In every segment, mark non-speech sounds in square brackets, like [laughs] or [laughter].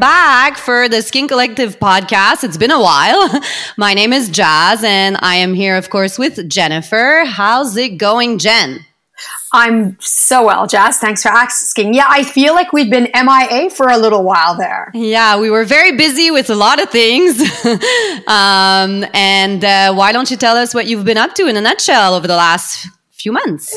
back for the Skin Collective podcast. It's been a while. [laughs] My name is Jazz, and I am here, of course, with Jennifer. How's it going, Jen? I'm so well, Jazz. Thanks for asking. Yeah, I feel like we've been MIA for a little while there. Yeah, we were very busy with a lot of things. [laughs] um, and uh, why don't you tell us what you've been up to in a nutshell over the last few months?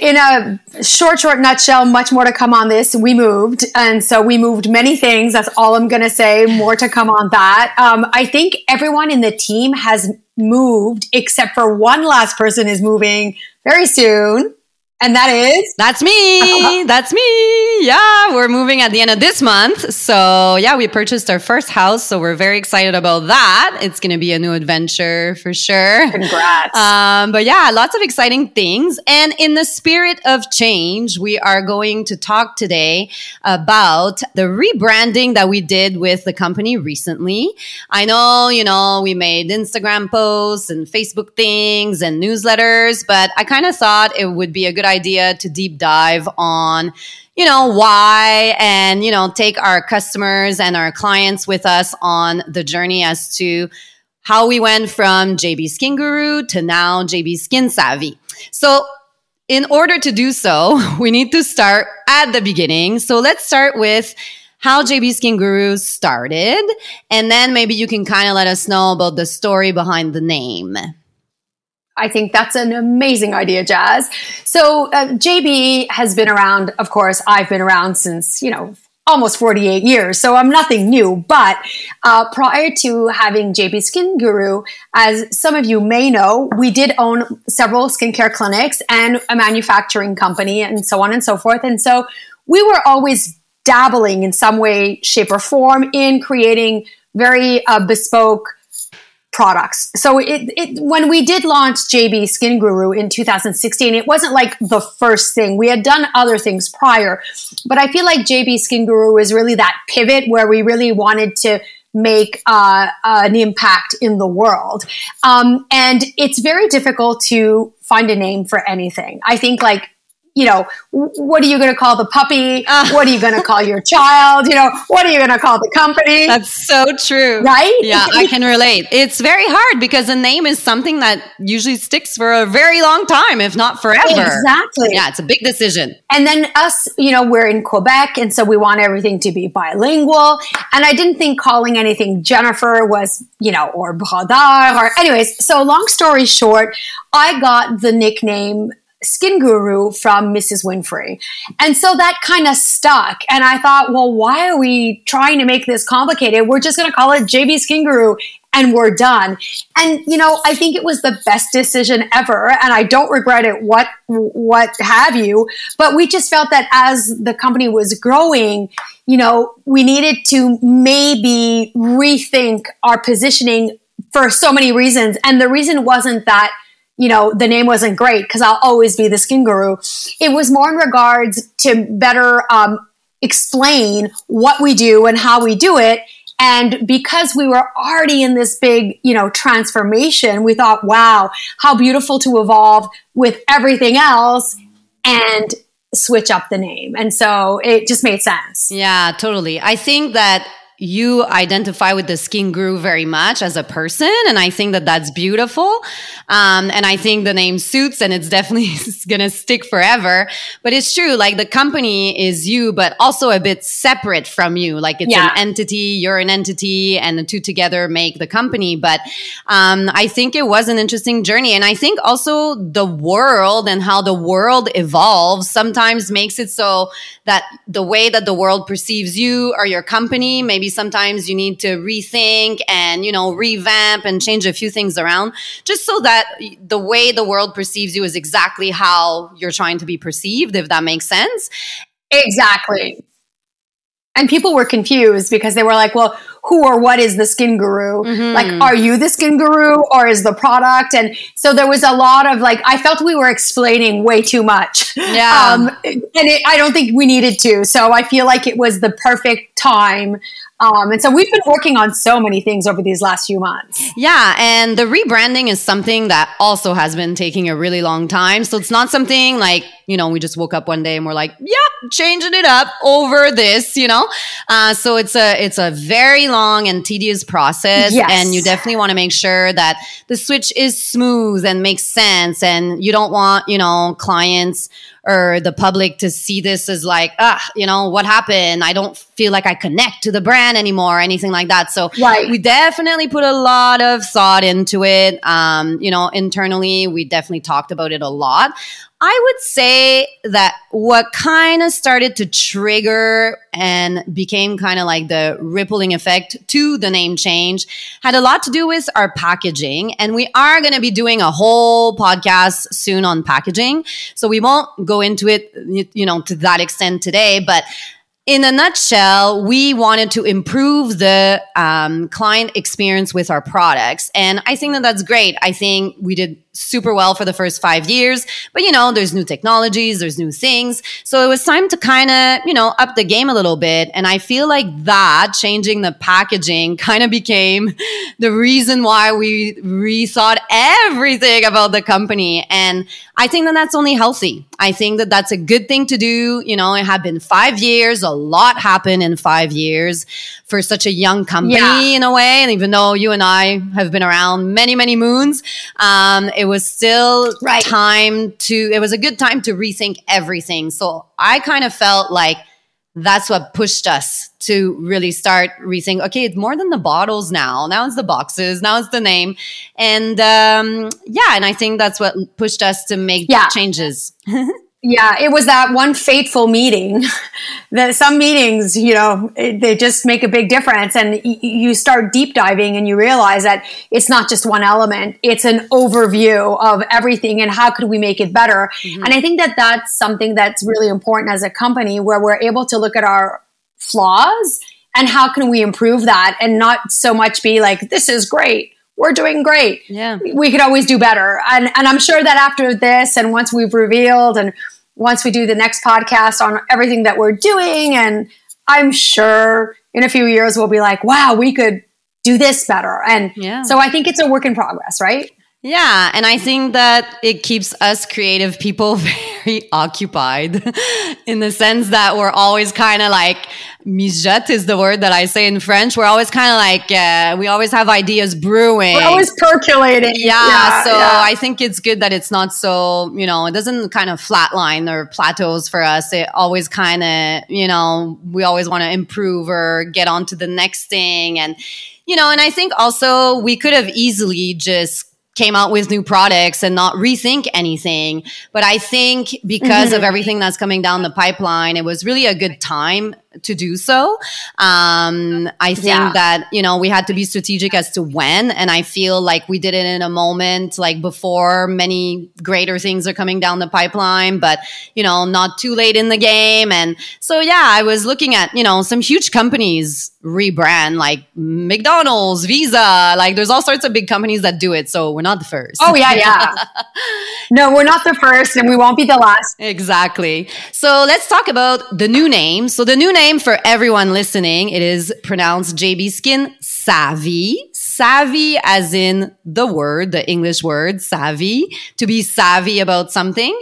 In a short, short nutshell, much more to come on this. We moved, and so we moved many things. That's all I'm going to say. More to come on that. Um, I think everyone in the team has moved, except for one last person is moving very soon. And that is? That's me. [laughs] That's me. Yeah, we're moving at the end of this month. So, yeah, we purchased our first house. So, we're very excited about that. It's going to be a new adventure for sure. Congrats. Um, but yeah, lots of exciting things. And in the spirit of change, we are going to talk today about the rebranding that we did with the company recently. I know, you know, we made Instagram posts and Facebook things and newsletters, but I kind of thought it would be a good idea to deep dive on you know why and you know take our customers and our clients with us on the journey as to how we went from JB Skin Guru to now JB Skin Sävvi. So in order to do so, [laughs] we need to start at the beginning. So let's start with how JB Skin Guru started and then maybe you can kind of let us know about the story behind the name. I think that's an amazing idea, Jazz. So uh, JB has been around. Of course, I've been around since you know almost 48 years, so I'm nothing new. But uh, prior to having JB Skin Guru, as some of you may know, we did own several skincare clinics and a manufacturing company, and so on and so forth. And so we were always dabbling in some way, shape, or form in creating very uh, bespoke products. So it, it, when we did launch JB Skin Guru in 2016, it wasn't like the first thing. We had done other things prior, but I feel like JB Skin Guru is really that pivot where we really wanted to make uh, an impact in the world. Um, and it's very difficult to find a name for anything. I think like you know, what are you going to call the puppy? Uh, what are you going to call your child? You know, what are you going to call the company? That's so true. Right? Yeah, I can relate. It's very hard because a name is something that usually sticks for a very long time, if not forever. Exactly. Yeah, it's a big decision. And then us, you know, we're in Quebec, and so we want everything to be bilingual. And I didn't think calling anything Jennifer was, you know, or Brodeur, or anyways. So long story short, I got the nickname skin guru from Mrs. Winfrey. And so that kind of stuck. And I thought, well, why are we trying to make this complicated? We're just going to call it JB Skin Guru and we're done. And you know, I think it was the best decision ever and I don't regret it what what have you, but we just felt that as the company was growing, you know, we needed to maybe rethink our positioning for so many reasons and the reason wasn't that you know, the name wasn't great because I'll always be the skin guru. It was more in regards to better um, explain what we do and how we do it. And because we were already in this big, you know, transformation, we thought, wow, how beautiful to evolve with everything else and switch up the name. And so it just made sense. Yeah, totally. I think that you identify with the skin guru very much as a person and i think that that's beautiful um, and i think the name suits and it's definitely [laughs] gonna stick forever. But it's true like the company is you but also a bit separate from you. Like it's yeah. an entity you're an entity and the two together make the company. But um, i think it was an interesting journey. And i think also the world and how the world evolves sometimes makes it so that the way that the world perceives you or your company maybe sometimes you need to rethink and, you know, revamp and change a few things around just so that the way the world perceives you is exactly how you're trying to be perceived, if that makes sense. Exactly. And people were confused because they were like, well, who or what is the skin guru? Mm-hmm. Like, are you the skin guru or is the product? And so there was a lot of like, I felt we were explaining way too much. Yeah. Um, and it, I don't think we needed to. So I feel like it was the perfect time Um, and so we've been working on so many things over these last few months. Yeah. And the rebranding is something that also has been taking a really long time. So it's not something like, you know, we just woke up one day and we're like, yep, changing it up over this, you know? Uh, so it's a, it's a very long and tedious process. Yes. And you definitely want to make sure that the switch is smooth and makes sense. And you don't want, you know, clients or the public to see this as like, ah, you know, what happened? I don't feel like I connect to the brand anymore or anything like that. So Right. we definitely put a lot of thought into it. Um, you know, internally, we definitely talked about it a lot. I would say that what kind of started to trigger and became kind of like the rippling effect to the name change had a lot to do with our packaging. And we are going to be doing a whole podcast soon on packaging. So we won't go into it, you- know, to that extent today, but in a nutshell, we wanted to improve the um, client experience with our products. And I think that that's great. I think we did super well for the first five years, but you know, there's new technologies, there's new things. So it was time to kind of, you know, up the game a little bit. And I feel like that changing the packaging [laughs] kind of became the reason why we rethought everything about the company. And I think that that's only healthy. I think that that's a good thing to do. You know, it had been five years, a lot happened in five years for such a young company Yeah. in a way. And even though you and I have been around many, many moons, um, it was still Right. time to, it was a good time to rethink everything. So I kind of felt like that's what pushed us to really start rethink. Okay, it's more than the bottles now. Now it's the boxes. Now it's the name, and um, yeah, and I think that's what pushed us to make Yeah. changes. [laughs] Yeah, it was that one fateful meeting. [laughs] that some meetings, you know, it, they just make a big difference, and y- you start deep diving, and you realize that it's not just one element; it's an overview of everything, and how could we make it better? Mm-hmm. And I think that that's something that's really important as a company, where we're able to look at our flaws and how can we improve that, and not so much be like, "This is great." We're doing great Yeah. we could always do better. And, and I'm sure that after this, and once we've revealed, and once we do the next podcast on everything that we're doing, and I'm sure in a few years we'll be like, wow, we could do this better. And Yeah. so I think it's a work in progress, right? Yeah, and I think that it keeps us creative people [laughs] very occupied in the sense that we're always kind of like mijote is the word that I say in French. We're always kind of like uh, we always have ideas brewing. We're always percolating. yeah, so yeah. I think it's good that it's not so, you know, it doesn't kind of flatline or plateaus for us. It always kind of, you know, we always want to improve or get on to the next thing. And, you know, and I think also we could have easily just came out with new products and not rethink anything. But I think because Mm-hmm. of everything that's coming down the pipeline, it was really a good time to do so. Um, I think Yeah. that, you know, we had to be strategic as to when. And I feel like we did it in a moment, like before many greater things are coming down the pipeline, but, you know, not too late in the game. And so, yeah, I was looking at, you know, some huge companies rebrand like McDonald's, Visa, like there's all sorts of big companies that do it. So we're not the first. Oh, yeah, yeah. [laughs] no, we're not the first, and we won't be the last. Exactly. So let's talk about the new name. So the new name for everyone listening, it is pronounced JB Skin Sävvi. Savvy as in the word, the English word savvy, to be savvy about something.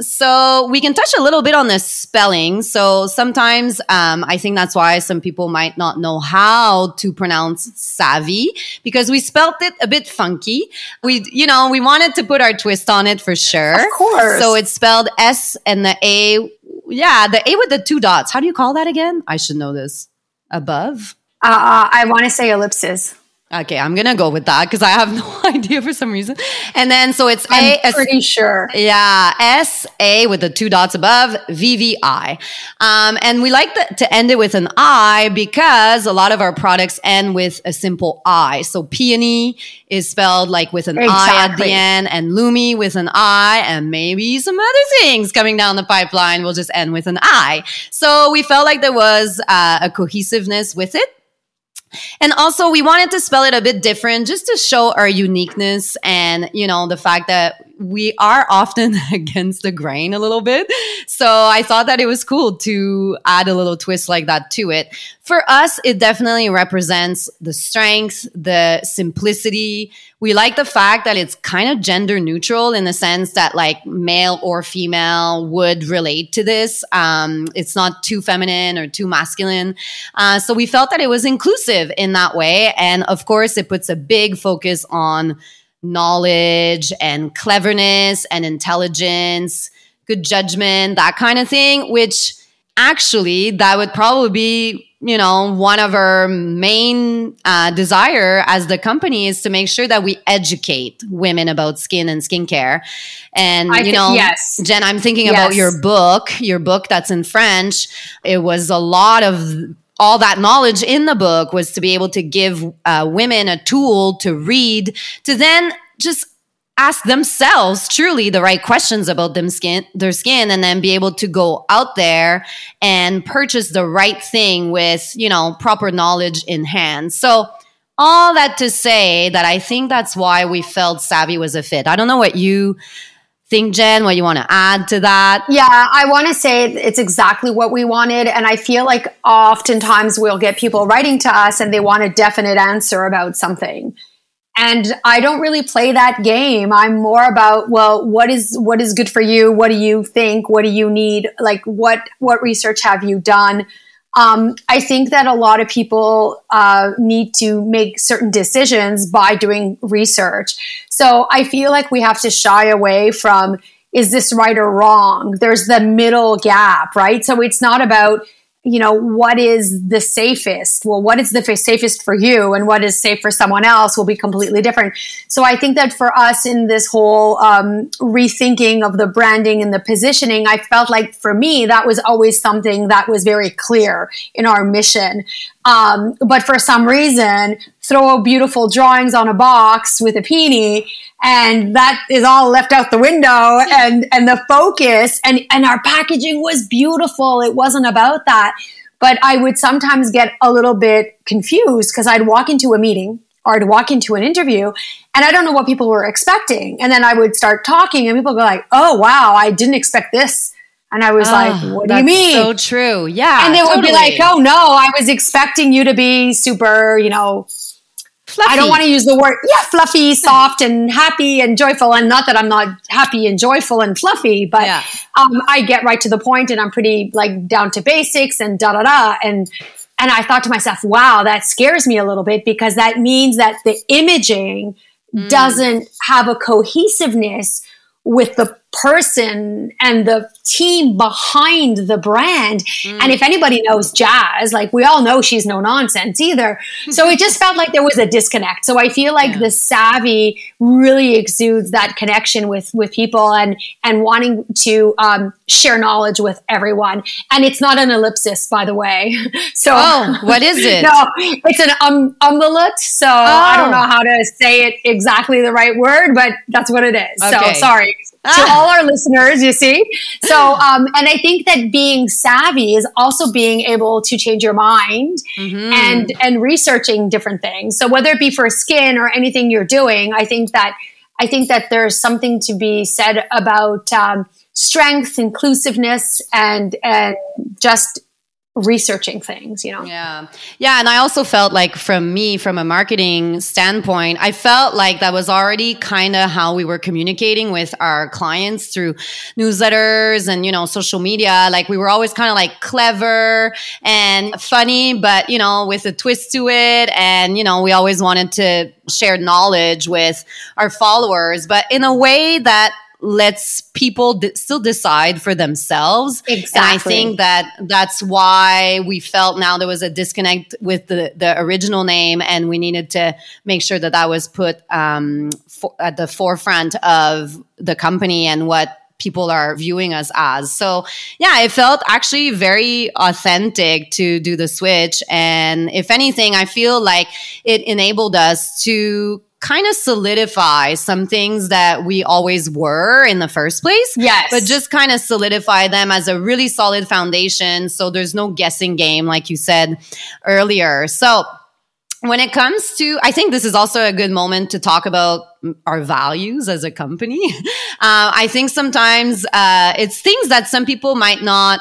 So we can touch a little bit on the spelling. So sometimes um, I think that's why some people might not know how to pronounce savvy because we spelt it a bit funky. We, you know, we wanted to put our twist on it for sure. Of course. So it's spelled S and the A. Yeah, the A with the two dots. How do you call that again? I should know this. Above? Uh, I want to say ellipses. Okay, I'm gonna go with that because I have [laughs] no [laughs] idea for some reason. And then so it's I'm A S pretty sure. yeah, S A with the two dots above, V V I. Um, and we like the, to end it with an I because a lot of our products end with a simple I. So peony is spelled like with an I at the end, and Lumi with an I, and maybe some other things coming down the pipeline will just end with an I. So we felt like there was uh, a cohesiveness with it. And also, we wanted to spell it a bit different just to show our uniqueness and, you know, the fact that we are often [laughs] against the grain a little bit. So I thought that it was cool to add a little twist like that to it. For us, it definitely represents the strength, the simplicity. We like the fact that it's kind of gender neutral in the sense that like male or female would relate to this. Um, it's not too feminine or too masculine. Uh, so we felt that it was inclusive in that way. And of course, it puts a big focus on knowledge and cleverness and intelligence, good judgment, that kind of thing, which actually that would probably be you know one of our main uh, desire as the company is to make sure that we educate women about skin and skincare and I you know yes. jen i'm thinking yes. about your book your book that's in french it was a lot of all that knowledge in the book was to be able to give uh, women a tool to read to then just ask themselves truly the right questions about them skin their skin and then be able to go out there and purchase the right thing with you know proper knowledge in hand. So all that to say that i think that's why we felt savvy was a fit. I don't know what you think, Jen, what you want to add to that? Yeah, I want to say it's exactly what we wanted. And I feel like oftentimes we'll get people writing to us and they want a definite answer about something. And I don't really play that game. I'm more about, well, what is, what is good for you? What do you think? What do you need? Like, what, what research have you done? Um, I think that a lot of people uh, need to make certain decisions by doing research. So I feel like we have to shy away from is this right or wrong? There's the middle gap, right? So it's not about you know, what is the safest? Well, what is the safest for you and what is safe for someone else will be completely different. So I think that for us in this whole um, rethinking of the branding and the positioning, I felt like for me, that was always something that was very clear in our mission. Um, but for some reason, throw beautiful drawings on a box with a peony and that is all left out the window and and the focus and and our packaging was beautiful it wasn't about that but i would sometimes get a little bit confused because i'd walk into a meeting or I'd walk into an interview and I don't know what people were expecting. And then I would start talking and people go like, Oh wow, I didn't expect this. And I was oh, like, what do you mean? So true. Yeah. And they totally. would be like, oh no, I was expecting you to be super, you know, Fluffy. I don't want to use the word, yeah, fluffy, soft, and happy and joyful. And not that I'm not happy and joyful and fluffy, but yeah. um, I get right to the point and I'm pretty like down to basics and da da da. And and I thought to myself, wow, that scares me a little bit because that means that the imaging mm. doesn't have a cohesiveness with the person and the team behind the brand. Mm. And if anybody knows Jazz, like we all know she's no nonsense either. [laughs] So it just felt like there was a disconnect. So I feel like yeah. the savvy really exudes that connection with with people and and wanting to um, share knowledge with everyone. And it's not an ellipsis, by the way. [laughs] So oh, what is it? [laughs] no, it's an um omelette. So oh. I don't oh. know how to say it exactly the right word, but that's what it is. Okay. So sorry [laughs] to all our listeners, you see. So, um, and I think that being savvy is also being able to change your mind mm-hmm. and and researching different things. So whether it be for skin or anything you're doing, I think that I think that there's something to be said about um, strength, inclusiveness, and and just researching things, you know? Yeah. Yeah. And I also felt like from me, from a marketing standpoint, I felt like that was already kind of how we were communicating with our clients through newsletters and, you know, social media. Like we were always kind of like clever and funny, but, you know, with a twist to it. And, you know, we always wanted to share knowledge with our followers, but in a way that lets people d- still decide for themselves. Exactly. And I think that that's why we felt now there was a disconnect with the, the original name and we needed to make sure that that was put um, for, at the forefront of the company and what people are viewing us as. So yeah, it felt actually very authentic to do the switch. And if anything, I feel like it enabled us to kind of solidify some things that we always were in the first place. Yes. But just kind of solidify them as a really solid foundation. So there's no guessing game, like you said earlier. So when it comes to, I think this is also a good moment to talk about our values as a company. [laughs] Uh, I think sometimes uh, it's things that some people might not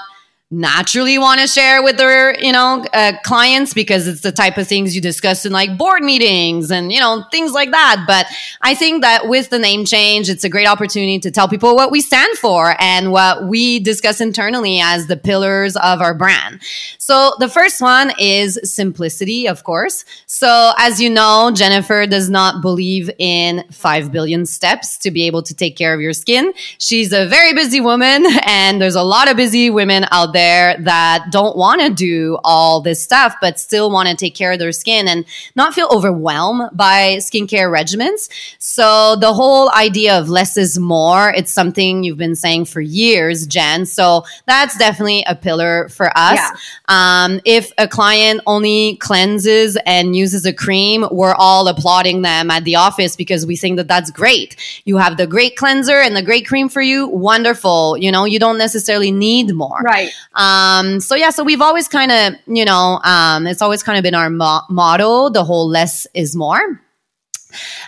naturally want to share with their you know uh, clients because it's the type of things you discuss in like board meetings and you know things like that. But i think that with the name change it's a great opportunity to tell people what we stand for and what we discuss internally as the pillars of our brand. So the first one is simplicity of course. So as you know jennifer does not believe in 5 billion steps to be able to take care of your skin. She's a very busy woman [laughs] and there's a lot of busy women out there there that don't want to do all this stuff, but still want to take care of their skin and not feel overwhelmed by skincare regimens. So the whole idea of less is more, it's something you've been saying for years, Jen. So that's definitely a pillar for us. Yeah. Um, if a client only cleanses and uses a cream, we're all applauding them at the office because we think that that's great. You have the great cleanser and the great cream for you. Wonderful. You know, you don't necessarily need more. Right. Um, so yeah, so we've always kind of, you know, um, it's always kind of been our mo- motto, the whole less is more.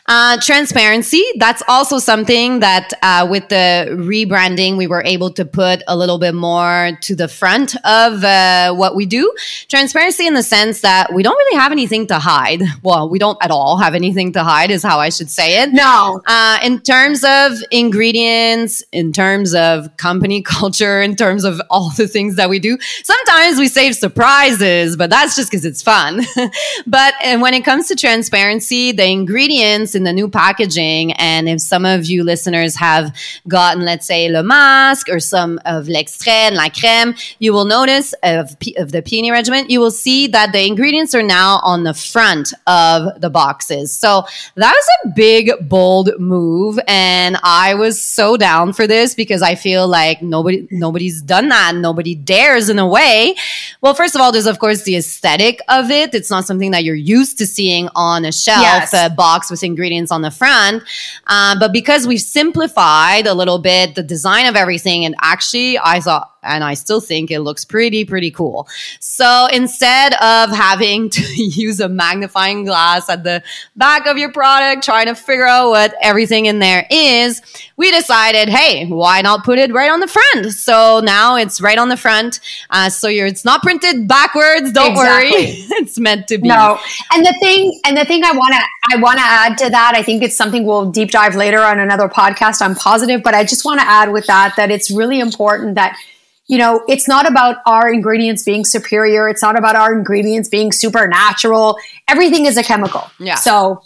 Uh, transparency. That's also something that uh, with the rebranding, we were able to put a little bit more to the front of uh, what we do. Transparency in the sense that we don't really have anything to hide. Well, we don't at all have anything to hide, is how I should say it. No. Uh, in terms of ingredients, in terms of company [laughs] culture, in terms of all the things that we do, sometimes we save surprises, but that's just because it's fun. [laughs] but when it comes to transparency, the ingredients ingredients in the new packaging. And if some of you listeners have gotten, let's say, Le Masque or some of l'extrait and la crème, you will notice of, of the peony Regiment, you will see that the ingredients are now on the front of the boxes. So that was a big, bold move. And I was so down for this because I feel like nobody, nobody's done that. Nobody dares in a way. Well, first of all, there's of course the aesthetic of it. It's not something that you're used to seeing on a shelf, yes. a box box with ingredients on the front. Uh, but because we've simplified a little bit the design of everything, and actually, I thought and I still think it looks pretty, pretty cool. So instead of having to [laughs] use a magnifying glass at the back of your product, trying to figure out what everything in there is, we decided, hey, why not put it right on the front? So now it's right on the front. Uh, so you're, it's not printed backwards. Don't exactly. worry. [laughs] it's meant to be. No. And the thing, and the thing I want to, I want to add to that, I think it's something we'll deep dive later on another podcast. I'm positive, but I just want to add with that, that it's really important that you know, it's not about our ingredients being superior. It's not about our ingredients being supernatural. Everything is a chemical. Yeah. So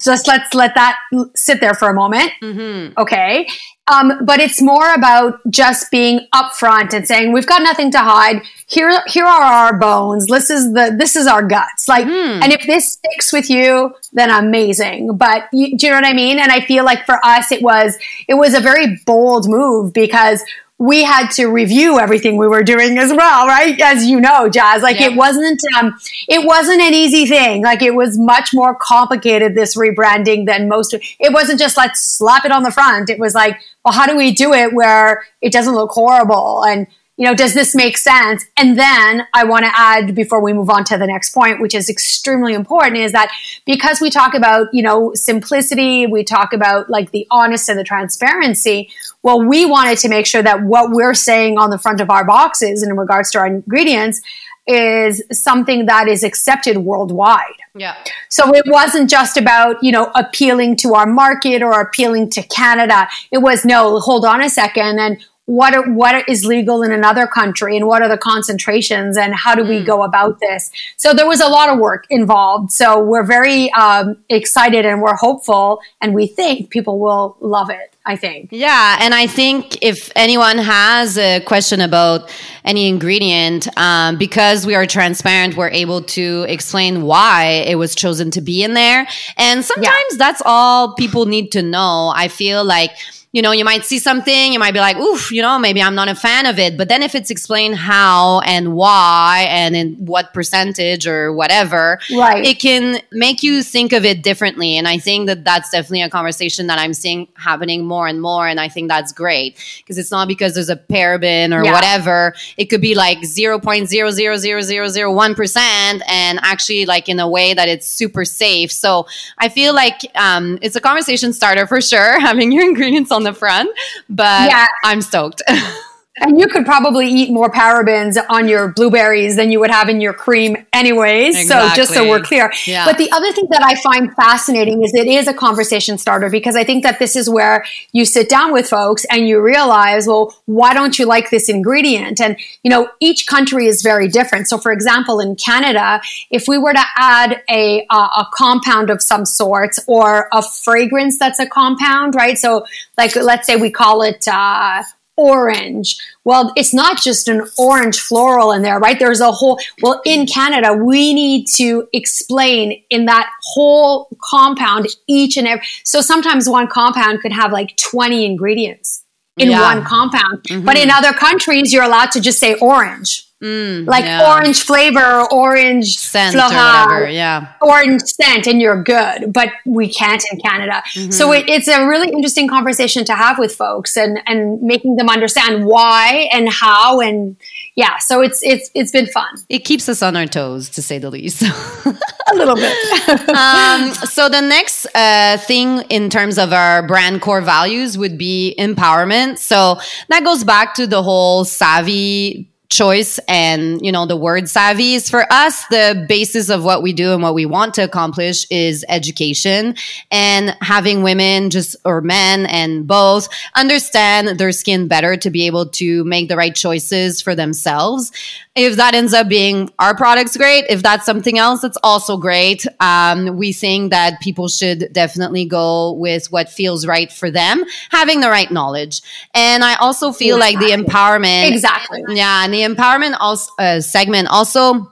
just let's let that sit there for a moment. Mm-hmm. Okay. Um, but it's more about just being upfront and saying we've got nothing to hide. Here, here are our bones. This is the this is our guts. Like, mm. and if this sticks with you, then amazing. But you, do you know what I mean? And I feel like for us, it was it was a very bold move because we had to review everything we were doing as well, right? As you know, Jazz, like yeah. it wasn't, um, it wasn't an easy thing. Like it was much more complicated, this rebranding than most, it wasn't just let's slap it on the front. It was like, well, how do we do it where it doesn't look horrible? And you know, does this make sense? And then I want to add before we move on to the next point, which is extremely important, is that because we talk about, you know, simplicity, we talk about like the honest and the transparency. Well, we wanted to make sure that what we're saying on the front of our boxes in regards to our ingredients is something that is accepted worldwide. Yeah. So it wasn't just about, you know, appealing to our market or appealing to Canada. It was no, hold on a second and what are, what is legal in another country and what are the concentrations and how do we mm. go about this so there was a lot of work involved so we're very um, excited and we're hopeful and we think people will love it I think. Yeah. And I think if anyone has a question about any ingredient, um, because we are transparent, we're able to explain why it was chosen to be in there. And sometimes yeah. that's all people need to know. I feel like you know, you might see something, you might be like, oof, you know, maybe I'm not a fan of it. But then if it's explained how and why and in what percentage or whatever, right. it can make you think of it differently. And I think that that's definitely a conversation that I'm seeing happening more and more. And I think that's great because it's not because there's a paraben or yeah. whatever. It could be like 0.0000001% and actually like in a way that it's super safe. So I feel like um, it's a conversation starter for sure, [laughs] having your ingredients on the front, but yeah. I'm stoked. [laughs] And you could probably eat more parabens on your blueberries than you would have in your cream anyways. Exactly. So just so we're clear. Yeah. But the other thing that I find fascinating is it is a conversation starter because I think that this is where you sit down with folks and you realize, well, why don't you like this ingredient? And, you know, each country is very different. So for example, in Canada, if we were to add a, a, a compound of some sorts or a fragrance that's a compound, right? So like, let's say we call it, uh, orange. Well, it's not just an orange floral in there, right? There's a whole, well, in Canada, we need to explain in that whole compound each and every, so sometimes one compound could have like 20 ingredients in yeah. one compound. Mm-hmm. But in other countries, you're allowed to just say orange. Mm, like yeah. orange flavor, orange scent, or whatever. Yeah, orange scent, and you're good. But we can't in Canada. Mm-hmm. So it, it's a really interesting conversation to have with folks, and and making them understand why and how, and yeah. So it's it's it's been fun. It keeps us on our toes, to say the least. [laughs] a little bit. [laughs] um, so the next uh, thing in terms of our brand core values would be empowerment. So that goes back to the whole savvy choice and you know the word savvy is for us the basis of what we do and what we want to accomplish is education and having women just or men and both understand their skin better to be able to make the right choices for themselves. If that ends up being our products great. If that's something else that's also great. Um, we think that people should definitely go with what feels right for them having the right knowledge. And i also feel exactly. like the empowerment exactly. Yeah and the empowerment also, uh, segment. Also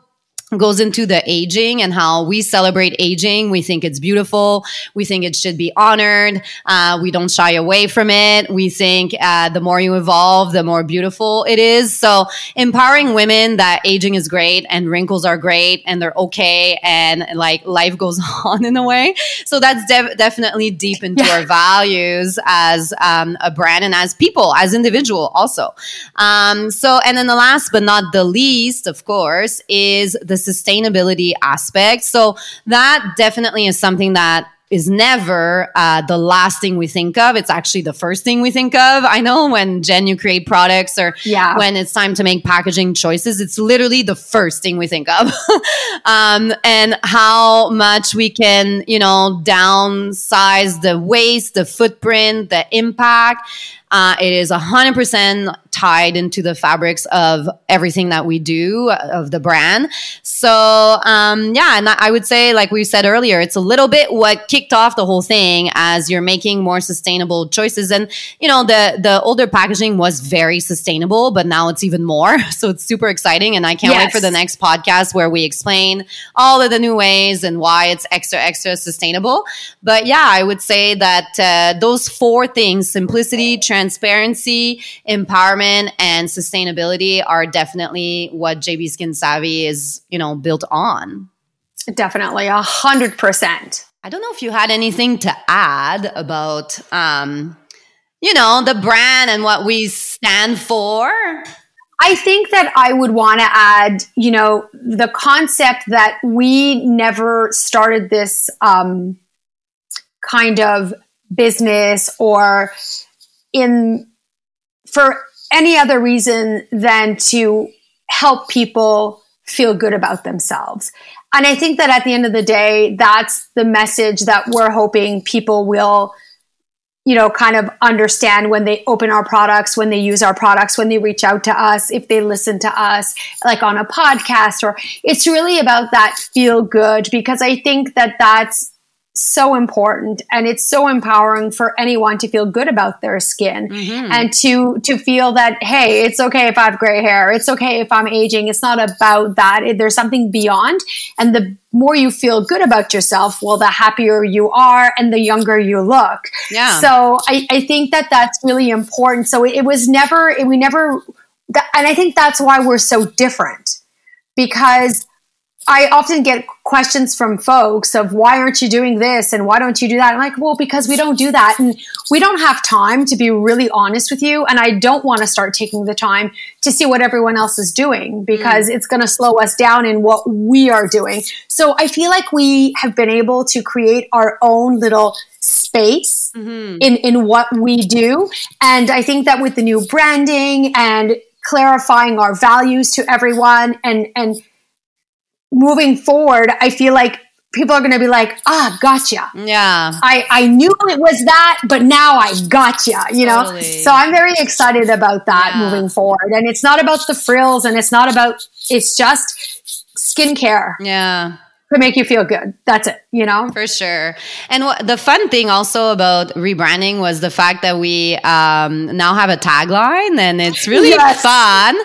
goes into the aging and how we celebrate aging. We think it's beautiful. We think it should be honored. Uh, we don't shy away from it. We think uh, the more you evolve, the more beautiful it is. So empowering women that aging is great and wrinkles are great and they're okay and like life goes [laughs] on in a way. So that's de- definitely deep into yeah. our values as um, a brand and as people, as individual also. Um, so, and then the last but not the least, of course, is the sustainability aspect. So that definitely is something that is never uh, the last thing we think of. It's actually the first thing we think of. I know when Jen, you create products or yeah. when it's time to make packaging choices, it's literally the first thing we think of. [laughs] um, and how much we can, you know, downsize the waste, the footprint, the impact. Uh, it is 100% tied into the fabrics of everything that we do of the brand. So, um, yeah, and I would say, like we said earlier, it's a little bit what kicked off the whole thing as you're making more sustainable choices. And, you know, the, the older packaging was very sustainable, but now it's even more. [laughs] So it's super exciting. And I can't yes. wait for the next podcast where we explain all of the new ways and why it's extra, extra sustainable. But yeah, I would say that uh, those four things simplicity, transparency, empowerment, and sustainability are definitely what JB Skin Sävvi is, you know, built on. Definitely, a hundred percent. I don't know if you had anything to add about, um, you know, the brand and what we stand for. I think that I would want to add, you know, the concept that we never started this um, kind of business or in for any other reason than to help people feel good about themselves. And I think that at the end of the day, that's the message that we're hoping people will, you know, kind of understand when they open our products, when they use our products, when they reach out to us, if they listen to us, like on a podcast, or it's really about that feel good because I think that that's so important and it's so empowering for anyone to feel good about their skin mm-hmm. and to to feel that hey it's okay if i have gray hair. It's okay if i'm aging. It's not about that. There's something beyond. And the more you feel good about yourself well the happier you are and the younger you look. Yeah. So i, I think that that's really important. So it, it was never it, we never and i think that's why we're so different. Because I often get questions from folks of why aren't you doing this and why don't you do that? I'm like, well, because we don't do that. And we don't have time to be really honest with you. And I don't want to start taking the time to see what everyone else is doing because mm. it's going to slow us down in what we are doing. So I feel like we have been able to create our own little space mm-hmm. in, in what we do. And I think that with the new branding and clarifying our values to everyone and, and, moving forward, I feel like people are going to be like, ah, gotcha. Yeah. I, I knew it was that, but now I gotcha, you totally. know? So I'm very excited about that yeah. moving forward. And it's not about the frills and it's not about, it's just skincare. Yeah to make you feel good. That's it, you know? For sure. And what, the fun thing also about rebranding was the fact that we um, now have a tagline and it's really [laughs] yes. fun.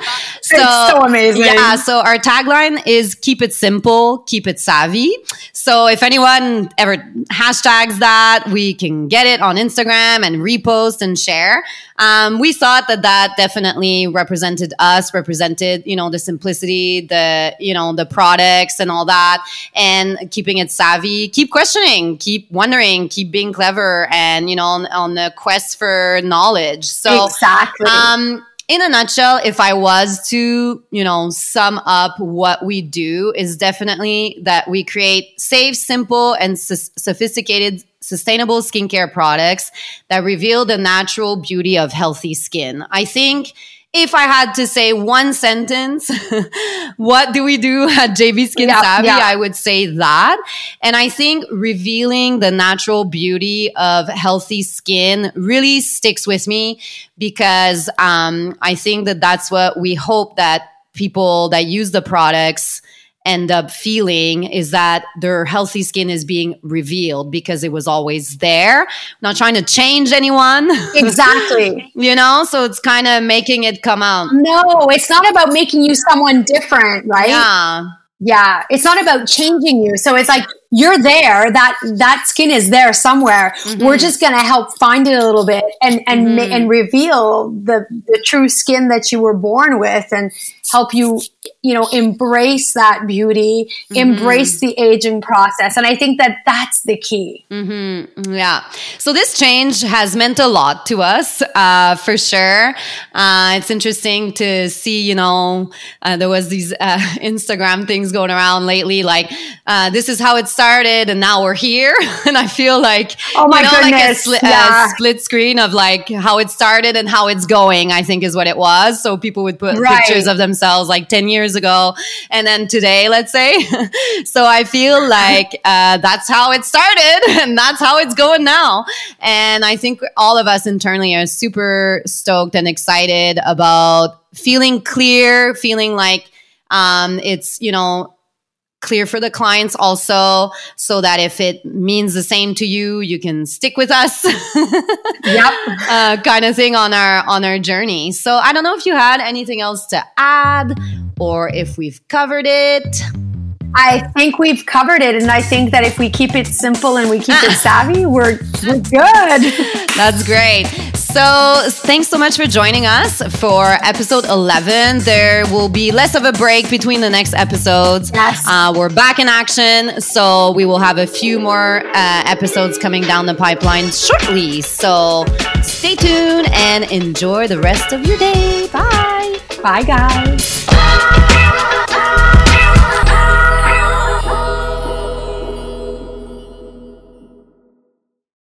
So, it's so amazing. Yeah. So our tagline is keep it simple, keep it savvy. So if anyone ever hashtags that, we can get it on Instagram and repost and share. Um, we thought that that definitely represented us, represented, you know, the simplicity, the, you know, the products and all that and keeping it savvy. Keep questioning, keep wondering, keep being clever, and you know, on, on the quest for knowledge. So exactly. Um, in a nutshell, if I was to, you know, sum up what we do is definitely that we create safe, simple, and sophisticated sustainable skincare products that reveal the natural beauty of healthy skin. I think if I had to say one sentence, [laughs] what do we do at JB Skin yeah, Sävvi? Yeah. I would say that. And I think revealing the natural beauty of healthy skin really sticks with me because um, I think that that's what we hope that people that use the products end up feeling is that their healthy skin is being revealed because it was always there. not trying to change anyone. Exactly. [laughs] you know, so it's kind of making it come out. No, it's not about making you someone different, right? Yeah. Yeah. It's not about changing you. So it's like you're there that that skin is there somewhere mm-hmm. we're just going to help find it a little bit and and mm-hmm. and reveal the the true skin that you were born with and help you you know embrace that beauty mm-hmm. embrace the aging process and i think that that's the key mm-hmm. yeah so this change has meant a lot to us uh, for sure uh, it's interesting to see you know uh, there was these uh, [laughs] instagram things going around lately like uh, this is how it's started and now we're here. [laughs] and I feel like, oh my you know, goodness. like a, yeah. a, split screen of like how it started and how it's going, I think is what it was. So people would put right. pictures of themselves like 10 years ago and then today, let's say. [laughs] so I feel like uh, that's how it started [laughs] and that's how it's going now. And I think all of us internally are super stoked and excited about feeling clear, feeling like um, it's, you know, clear for the clients also so that if it means the same to you you can stick with us [laughs] yep uh, kind of thing on our on our journey so i don't know if you had anything else to add or if we've covered it I think we've covered it, and I think that if we keep it simple and we keep it [laughs] savvy, we're we're good. That's great. So, thanks so much for joining us for episode 11. There will be less of a break between the next episodes. Yes. Uh, we're back in action. So, we will have a few more uh, episodes coming down the pipeline shortly. So, stay tuned and enjoy the rest of your day. Bye. Bye, guys.